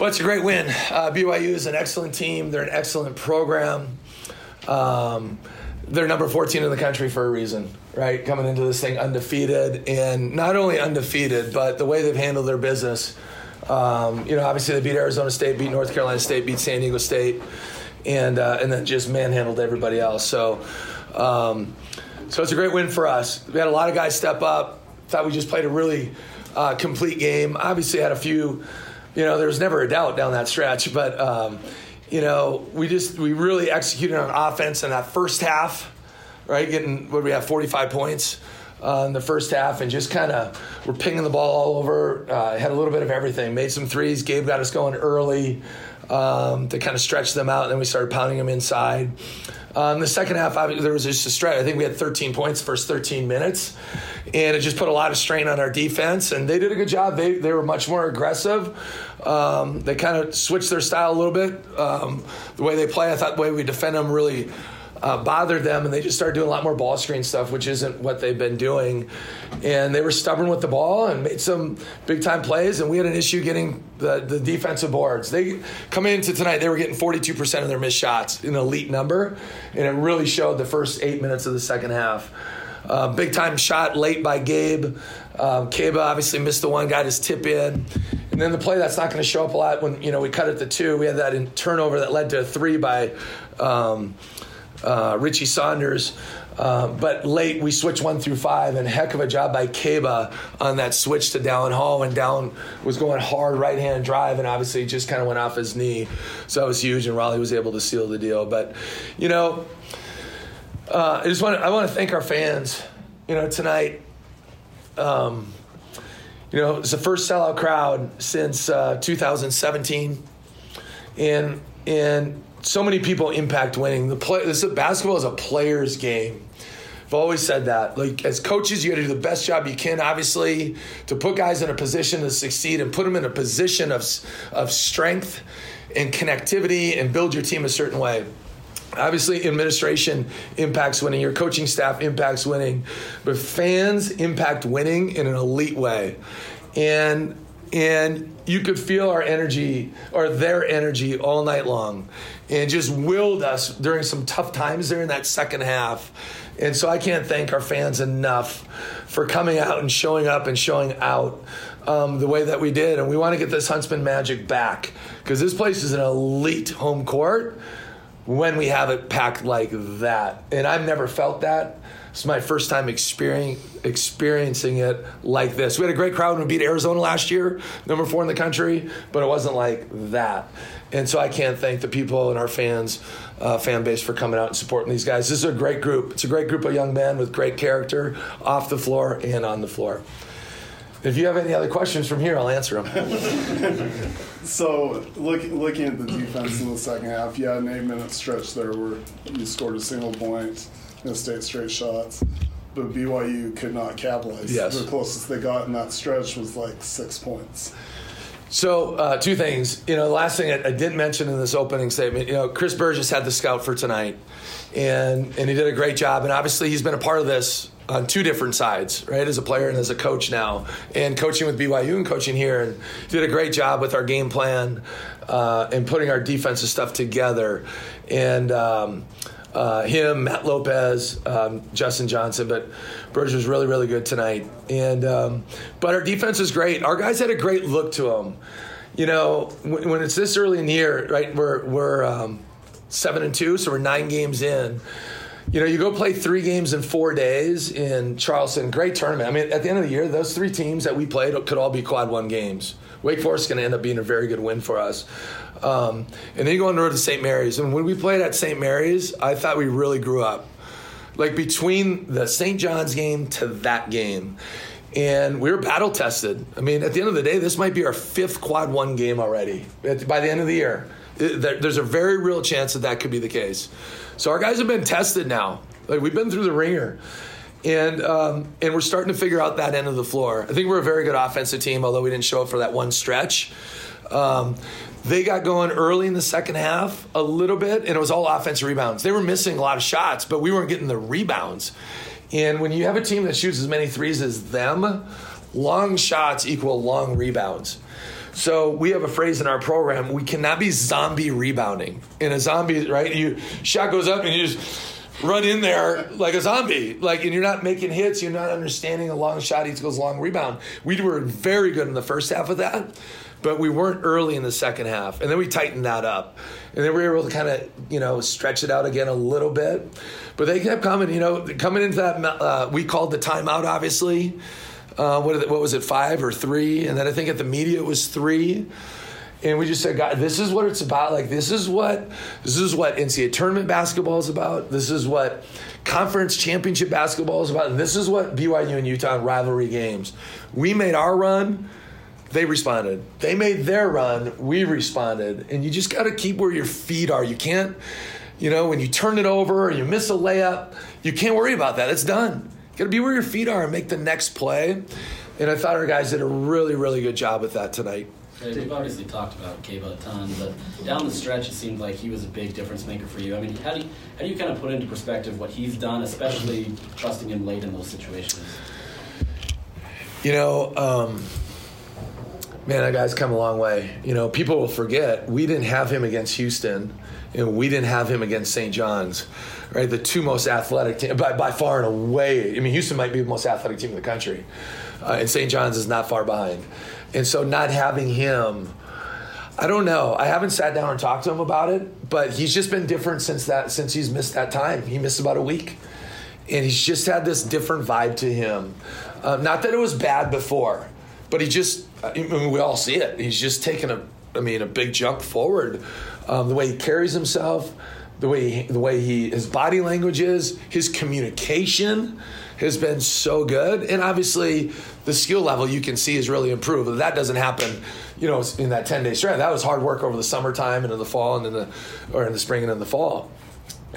Well, it's a great win. Uh, BYU is an excellent team. They're an excellent program. Um, they're number 14 in the country for a reason, right? Coming into this thing undefeated, and not only undefeated, but the way they've handled their business. Um, you know, obviously they beat Arizona State, beat North Carolina State, beat San Diego State, and uh, and then just manhandled everybody else. So, um, so it's a great win for us. We had a lot of guys step up. Thought we just played a really uh, complete game. Obviously had a few. You know, there was never a doubt down that stretch, but um, you know, we just we really executed on offense in that first half, right? Getting what we have 45 points uh, in the first half, and just kind of we're pinging the ball all over. Uh, had a little bit of everything. Made some threes. Gabe got us going early um, to kind of stretch them out. And then we started pounding them inside. Um, the second half, there was just a stretch. I think we had 13 points first 13 minutes, and it just put a lot of strain on our defense. And they did a good job. They they were much more aggressive. Um, they kind of switched their style a little bit. Um, the way they play, I thought the way we defend them really uh, bothered them, and they just started doing a lot more ball screen stuff, which isn't what they've been doing. And they were stubborn with the ball and made some big time plays. And we had an issue getting the, the defensive boards. They coming into tonight, they were getting 42% of their missed shots, an elite number, and it really showed the first eight minutes of the second half. Uh, big time shot late by Gabe. Um, Keba obviously missed the one, got his tip in. And then the play that's not going to show up a lot when you know we cut it to two. We had that in turnover that led to a three by um, uh, Richie Saunders. Uh, but late, we switched one through five, and heck of a job by Keba on that switch to Dallin Hall. And Dallin was going hard right hand drive, and obviously just kind of went off his knee. So that was huge, and Rollie was able to seal the deal. But, you know, uh, I just want I want to thank our fans. You know, tonight, um, you know, it's the first sellout crowd since uh, 2017, and and so many people impact winning. The play, this is, basketball is a player's game. I've always said that. Like as coaches, you got to do the best job you can, obviously, to put guys in a position to succeed and put them in a position of of strength and connectivity and build your team a certain way. Obviously, administration impacts winning. Your coaching staff impacts winning, but fans impact winning in an elite way. And and you could feel our energy or their energy all night long. And just willed us during some tough times there in that second half. And so i can't thank our fans enough for coming out and showing up and showing out um, the way that we did. And we want to get this huntsman magic back because this place is an elite home court when we have it packed like that. And i've never felt that it's my first time experiencing it like this. We had a great crowd when we beat Arizona last year, number four in the country, but it wasn't like that. And so I can't thank the people and our fans, uh, fan base for coming out and supporting these guys. This is a great group. It's a great group of young men with great character off the floor and on the floor. If you have any other questions from here, I'll answer them. so, look, looking at the defense in the second half, you had an eight minute stretch there where you scored a single point and stayed straight shots. But BYU could not capitalize. Yes. The closest they got in that stretch was like six points. So, uh, two things. You know, the last thing I, I, didn't mention in this opening statement, you know, Chris Burgess had the scout for tonight, and and he did a great job. And obviously, he's been a part of this on two different sides, right? As a player and as a coach now, and coaching with BYU and coaching here, and did a great job with our game plan uh, and putting our defensive stuff together. And um, uh, him, Matt Lopez, um, Justin Johnson, but Burge was really, really good tonight. And um, but our defense is great. Our guys had a great look to them. You know, when, when it's this early in the year, right? We're we're um, seven and two, so we're nine games in. You know, you go play three games in four days in Charleston. Great tournament. I mean, at the end of the year, those three teams that we played could all be quad one games. Wake Forest is going to end up being a very good win for us. Um, and then you go on the road to St. Mary's. And when we played at St. Mary's, I thought we really grew up. Like between the St. John's game to that game. And we were battle tested. I mean, at the end of the day, this might be our fifth quad one game already by the end of the year. There's a very real chance that that could be the case. So our guys have been tested now. Like we've been through the ringer and um, and we're starting to figure out that end of the floor. I think we're a very good offensive team, although we didn't show up for that one stretch. Um, they got going early in the second half a little bit, and it was all offensive rebounds. They were missing a lot of shots, but we weren't getting the rebounds. And when you have a team that shoots as many threes as them, long shots equal long rebounds. So we have a phrase in our program: we cannot be zombie rebounding. In a zombie, right? You shot goes up and you just run in there like a zombie. Like, and you're not making hits. You're not understanding a long shot equals long rebound. We were very good in the first half of that, but we weren't early in the second half. And then we tightened that up, and then we were able to kind of you know stretch it out again a little bit. But they kept coming. You know, coming into that, uh, we called the timeout. Obviously, uh, what, what was it, five or three? And then I think at the media it was three and we just said, God, this is what it's about. Like this is what this is what NCAA tournament basketball is about. This is what conference championship basketball is about. And this is what BYU and Utah rivalry games. We made our run. They responded. They made their run. We responded. And you just got to keep where your feet are. You can't, you know, when you turn it over or you miss a layup, you can't worry about that. It's done. Got to be where your feet are and make the next play. And I thought our guys did a really, really good job with that tonight. We've obviously talked about Keba a ton, but down the stretch, it seemed like he was a big difference maker for you. I mean, how do you, how do you kind of put into perspective what he's done, especially trusting him late in those situations? You know, um, man, that guy's come a long way. You know, people will forget we didn't have him against Houston, and we didn't have him against St. John's, right? The two most athletic team by, by far and away. I mean, Houston might be the most athletic team in the country, uh, and St. John's is not far behind. And so not having him, I don't know. I haven't sat down and talked to him about it, but he's just been different since that since he's missed that time. He missed about a week, and he's just had this different vibe to him. Um, not that it was bad before, but he just I mean, we all see it. He's just taken a I mean a big jump forward. Um, the way he carries himself, the way he, the way he his body language is, his communication has been so good. And obviously, the skill level you can see has really improved. That doesn't happen, you know, in that 10 day stretch. That was hard work over the summertime and in the fall and in the, or in the spring and in the fall.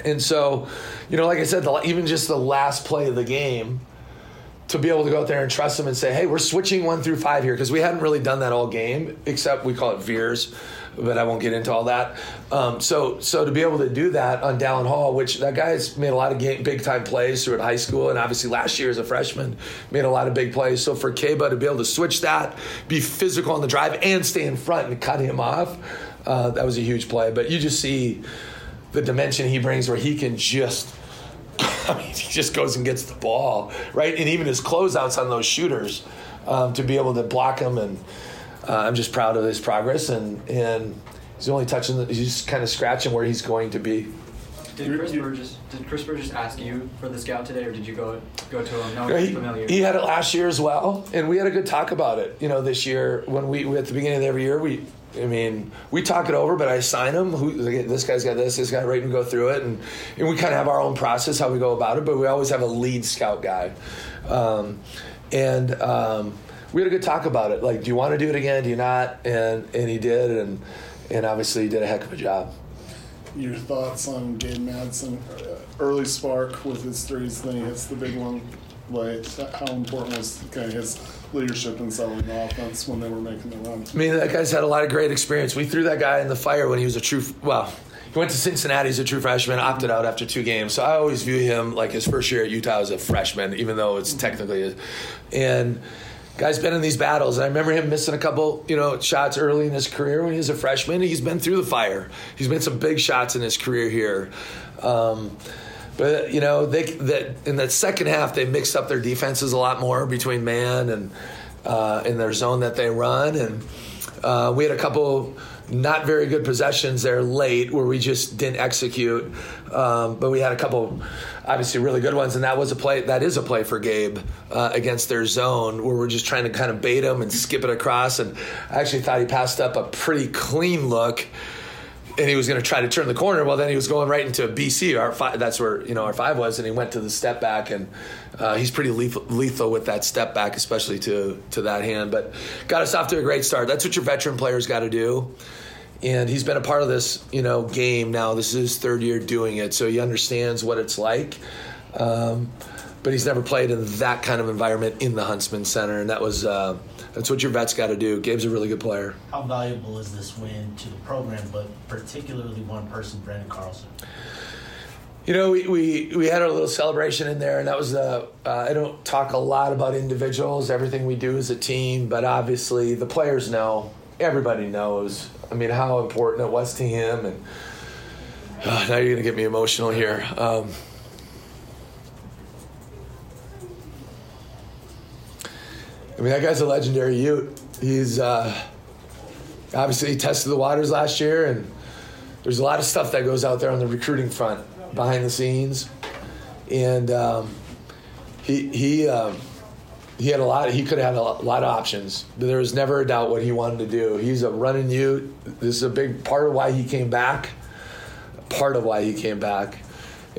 And so, you know, like I said, the, even just the last play of the game, to be able to go out there and trust them and say, hey, we're switching one through five here because we hadn't really done that all game, except we call it veers but I won't get into all that. Um, so, so to be able to do that on Dallin Hall, which that guy's made a lot of game, big time plays through at high school, and obviously last year as a freshman made a lot of big plays. So for Keba to be able to switch that, be physical on the drive, and stay in front and cut him off, uh, that was a huge play. But you just see the dimension he brings, where he can just. I mean, he just goes and gets the ball, right? And even his closeouts on those shooters, um, to be able to block them and uh, I'm just proud of his progress, and and he's only touching, the, he's just kind of scratching where he's going to be. Did Chris Burgess did Chris Burgess ask you for the scout today, or did you go go to him? No, he, familiar. He had it last year as well, and we had a good talk about it. You know, this year when we, we at the beginning of every year we. I mean, we talk it over, but I sign them. Who this guy's got this, this guy, right, and go through it, and, and we kind of have our own process how we go about it. But we always have a lead scout guy, um, and um, we had a good talk about it. Like, do you want to do it again? Do you not? And and he did, and and obviously he did a heck of a job. Your thoughts on Gabe Madsen? Uh, early spark with his threes, then he hits the big one late. How important was kind of his leadership in selling the offense when they were making the run? I mean, that guy's had a lot of great experience. We threw that guy in the fire when he was a true well. He went to Cincinnati as a true freshman, opted out after two games. So I always view him like his first year at Utah as a freshman, even though it's technically, a, and guy's been in these battles. And I remember him missing a couple, you know, shots early in his career when he was a freshman. He's been through the fire. He's made some big shots in his career here. Um, but you know, they that in that second half they mixed up their defenses a lot more between man and uh, in their zone that they run, and uh, we had a couple not very good possessions there late where we just didn't execute. Um, but we had a couple, obviously, really good ones, and that was a play. That is a play for Gabe uh, against their zone where we're just trying to kind of bait him and skip it across. And I actually thought he passed up a pretty clean look. And he was going to try to turn the corner. Well, then he was going right into BC. Our five, that's where you know our five was, and he went to the step back, and uh, he's pretty lethal, with that step back, especially to to that hand. But got us off to a great start. That's what your veteran players got to do and he's been a part of this you know game now this is his third year doing it so he understands what it's like um, but he's never played in that kind of environment in the huntsman center and that was uh, that's what your vets got to do gabe's a really good player how valuable is this win to the program but particularly one person Branden Carlson you know, we, we, we had a little celebration in there, and that was uh, uh, I don't talk a lot about individuals. Everything we do is a team, but obviously the players know everybody knows. I mean, how important it was to him, and uh, now you're gonna get me emotional here. Um, mean, that guy's a legendary Ute. He's uh, obviously he tested the waters last year, and there's a lot of stuff that goes out there on the recruiting front, behind the scenes, and um, he he um, he had a lot. He could have had a lot of options. But there was never a doubt what he wanted to do. He's a Runnin' Ute. This is a big part of why he came back. Part of why he came back,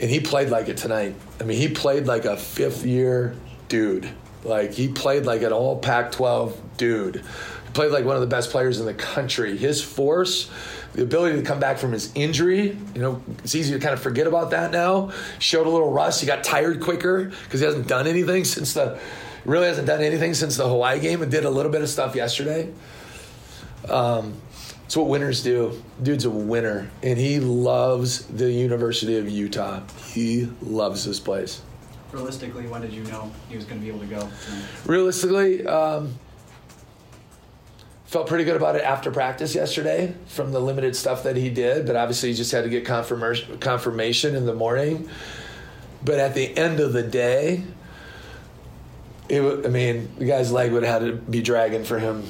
and he played like it tonight. I mean, he played like a fifth year dude. Like he played like an all Pac-12 dude. He played like one of the best players in the country. His force, the ability to come back from his injury, you know, it's easy to kind of forget about that now. Showed a little rust. He got tired quicker because he hasn't done anything since the really hasn't done anything since the Hawaii game and did a little bit of stuff yesterday. Um, it's what winners do. Dude's a winner, and he loves the University of Utah. He loves this place. Realistically, when did you know he was going to be able to go? Realistically, um, felt pretty good about it after practice yesterday from the limited stuff that he did, but obviously he just had to get confirmation confirmation in the morning. But at the end of the day, it, mean, the guy's leg would have had to be dragging for him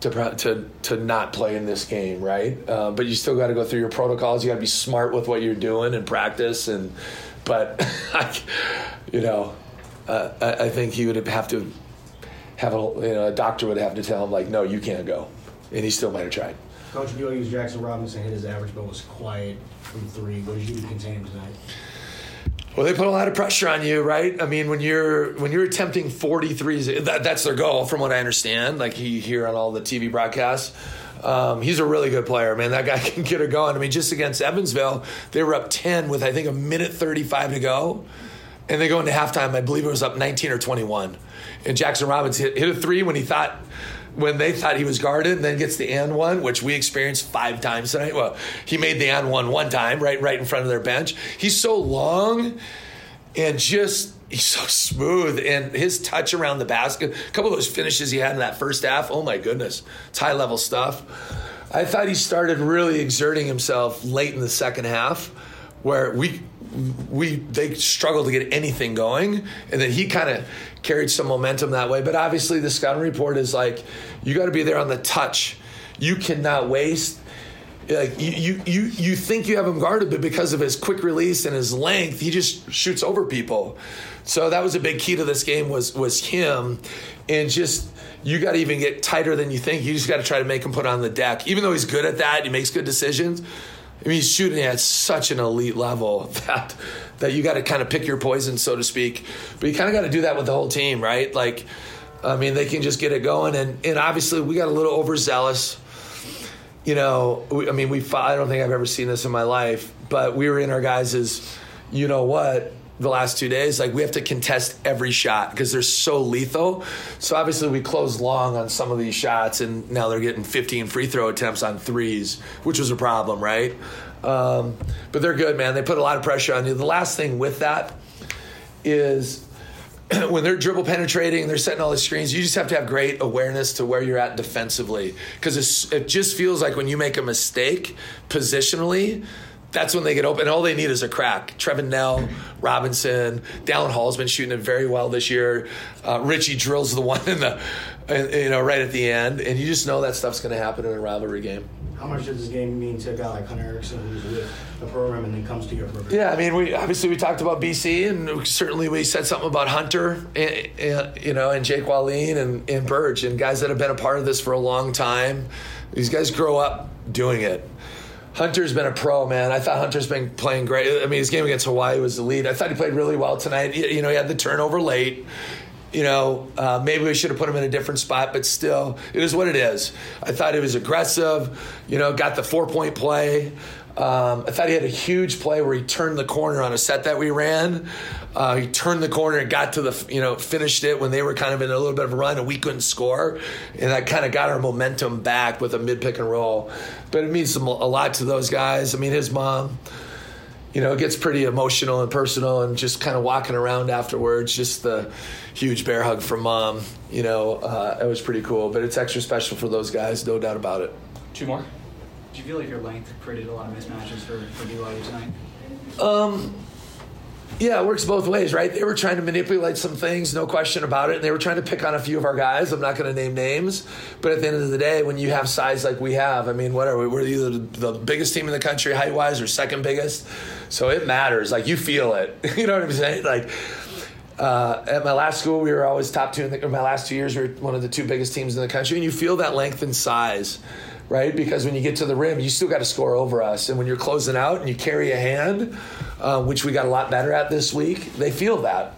to to to not play in this game, right? Uh, but you still got to go through your protocols. You got to be smart with what you're doing and practice. And but, I, you know, uh, I, I think he would have to have a you know a doctor would have to tell him like, no, you can't go, and he still might have tried. Coach BYU's Jaxson Robinson hit his average, but was quiet from three. What did you do to contain him tonight? Well, they put a lot of pressure on you, right? I mean, when you're when you're attempting 43s, that, that's their goal, from what I understand. Like you hear on all the TV broadcasts, um, he's a really good player, man. That guy can get it going. I mean, just against Evansville, they were up 10 with I think a minute 35 to go, and they go into halftime. I believe it was up 19 or 21, and Jaxson Robbins hit, hit a three when he thought. When they thought he was guarded, and then gets the and one, which we experienced five times tonight. Well, he made the and one one time, right, right in front of their bench. He's so long, and just he's so smooth and his touch around the basket a couple of those finishes he had in that first half oh my goodness it's high level stuff. I thought he started really exerting himself late in the second half where we we they struggled to get anything going and then he kind of carried some momentum that way. But obviously the scouting report is like you got to be there on the touch. You cannot waste like you, you you think you have him guarded, but because of his quick release and his length, he just shoots over people. So that was a big key to this game was was him, and just you got to even get tighter than you think. You just got to try to make him put on the deck, even though he's good at that. He makes good decisions. I mean, he's shooting at such an elite level that that you got to kind of pick your poison, so to speak. But you kind of got to do that with the whole team, right? Like, I mean, they can just get it going, and and obviously we got a little overzealous you know, we, I mean, we I don't think I've ever seen this in my life, but we were in our guys' you know what, the last two days. Like, we have to contest every shot because they're so lethal. So, obviously, we closed long on some of these shots, and now they're getting 15 free throw attempts on threes, which was a problem, right? Um, but they're good, man. They put a lot of pressure on you. The last thing with that is when they're dribble penetrating, they're setting all the screens. You just have to have great awareness to where you're at defensively because it just feels like when you make a mistake positionally, that's when they get open. All they need is a crack. Trevin Knell, Robinson, Dallin Hall's been shooting it very well this year. Uh, Richie drills the one in the, you know, right at the end, and you just know that stuff's going to happen in a rivalry game. How much does this game mean to a guy like Hunter Erickson who's with the program and then comes to your program? Yeah, I mean, we obviously we talked about BC, and certainly we said something about Hunter, and, and, you know, and Jake Wallin and, and Burge, and guys that have been a part of this for a long time. These guys grow up doing it. Hunter's been a pro, man. I thought Hunter's been playing great. I mean, his game against Hawaii was the lead. I thought he played really well tonight. You know, he had the turnover late. You know, uh, maybe we should have put him in a different spot, but still, it is what it is. I thought he was aggressive. You know, got the four point play. Um, I thought he had a huge play where he turned the corner on a set that we ran. Uh, he turned the corner and got to the, you know, finished it when they were kind of in a little bit of a run and we couldn't score. And that kind of got our momentum back with a mid pick and roll. But it means a lot to those guys. I mean, his mom, you know, it gets pretty emotional and personal, and just kind of walking around afterwards, just the huge bear hug from mom, you know, uh, it was pretty cool. But it's extra special for those guys, no doubt about it. Two more. Do you feel like your length created a lot of mismatches for, for BYU tonight? Um, yeah, it works both ways, right? They were trying to manipulate some things, no question about it. And they were trying to pick on a few of our guys. I'm not going to name names. But at the end of the day, when you have size like we have, I mean, what are we? We're either the biggest team in the country height wise or second biggest. So it matters. Like you feel it. you know what I'm saying? Like, uh, at my last school, we were always top two. In the, my last two years, we were one of the two biggest teams in the country, and you feel that length and size, right? Because when you get to the rim, you still got to score over us, and when you're closing out and you carry a hand, uh, which we got a lot better at this week, they feel that,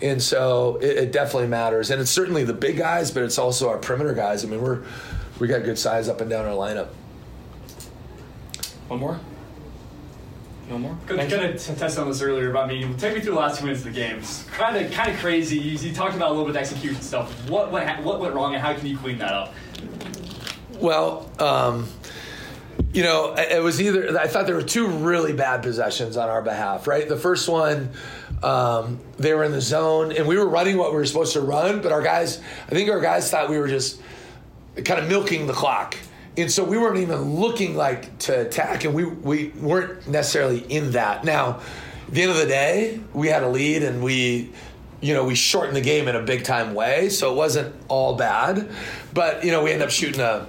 and so it, it definitely matters. And it's certainly the big guys, but it's also our perimeter guys. I mean, we're we got good size up and down our lineup. One more. No more. Coach, kind of touched on this earlier, but I mean, take me through the last two minutes of the game. It's kind of kind of crazy. You, you talked about a little bit of execution stuff. What what what went wrong, and how can you clean that up? Well, um, you know, it was either I thought there were two really bad possessions on our behalf. Right, the first one. Um, they were in the zone, and we were running what we were supposed to run, but our guys, I think our guys thought we were just kind of milking the clock. And so we weren't even looking like to attack, and we, we weren't necessarily in that. Now, at the end of the day, we had a lead, and we, you know, we shortened the game in a big time way, so it wasn't all bad. But you know, we ended up shooting a,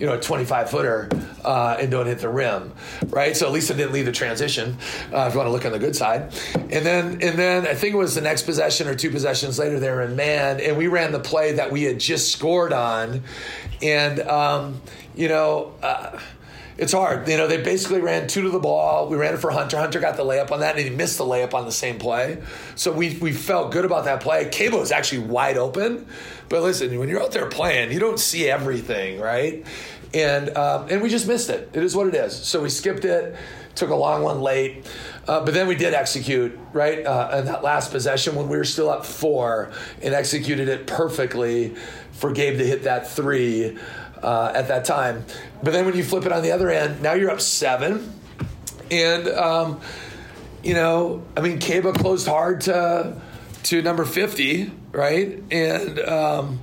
you know, a 25 footer uh, and don't hit the rim, right? So at least it didn't leave the transition. Uh, if you want to look on the good side, and then and then I think it was the next possession or two possessions later, they were in man, and we ran the play that we had just scored on, and um, you know. Uh, it's hard. You know, they basically ran two to the ball. We ran it for Hunter. Hunter got the layup on that, and he missed the layup on the same play. So we, we felt good about that play. Keba is actually wide open. But listen, when you're out there playing, you don't see everything, right? And um, and we just missed it. It is what it is. So we skipped it, took a long one late. Uh, but then we did execute, right? Uh, in that last possession when we were still up four and executed it perfectly for Gabe to hit that three uh, at that time. But then when you flip it on the other end, now you're up seven. And, um, you know, I mean, Keba closed hard to, to number 50, right? And um,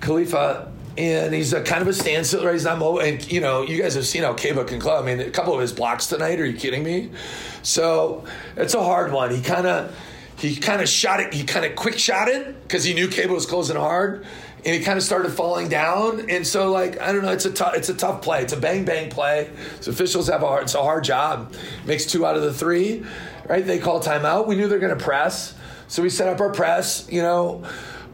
Khalifa. And he's a kind of a standstill, right? He's not mobile. And, you know, you guys have seen how Keba can club. I mean, a couple of his blocks tonight. Are you kidding me? So it's a hard one. He kind of he kind of shot it. He kind of quick shot it because he knew Cable was closing hard, and it kind of started falling down. And so, like, I don't know. It's a tough. It's a tough play. It's a bang bang play. So officials have a hard. It's a hard job. Makes two out of the three, right? They call timeout. We knew they're going to press, so we set up our press. You know,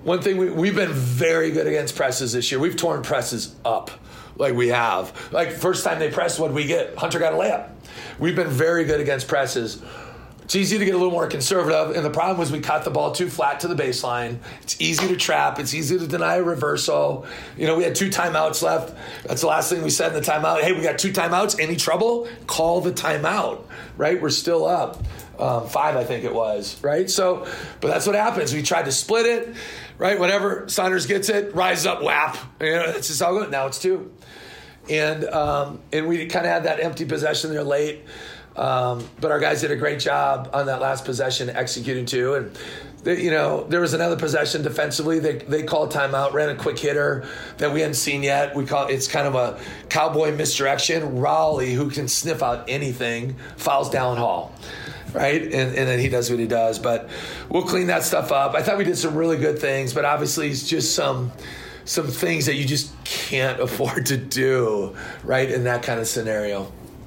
one thing we, we've been very good against presses this year. We've torn presses up like we have. Like first time they pressed, what we get? Hunter got a layup. We've been very good against presses. It's easy to get a little more conservative, and the problem was we caught the ball too flat to the baseline. It's easy to trap. It's easy to deny a reversal. You know, we had two timeouts left. That's the last thing we said in the timeout. Hey, we got two timeouts. Any trouble? Call the timeout. Right? We're still up. Um, five, I think it was. Right? So, but that's what happens. We tried to split it. Right? Whatever Saunders gets it, rise up, whap. You know, it's just all good. Now it's two and um, and we kind of had that empty possession there late. Um, but our guys did a great job on that last possession executing too. And they, you know, there was another possession defensively. They they called timeout, ran a quick hitter that we hadn't seen yet. We call it's kind of a cowboy misdirection. Rollie, who can sniff out anything, fouls down Hall. Right, and, and then he does what he does, but we'll clean that stuff up. I thought we did some really good things, but obviously it's just some some things that you just can't afford to do, right, in that kind of scenario.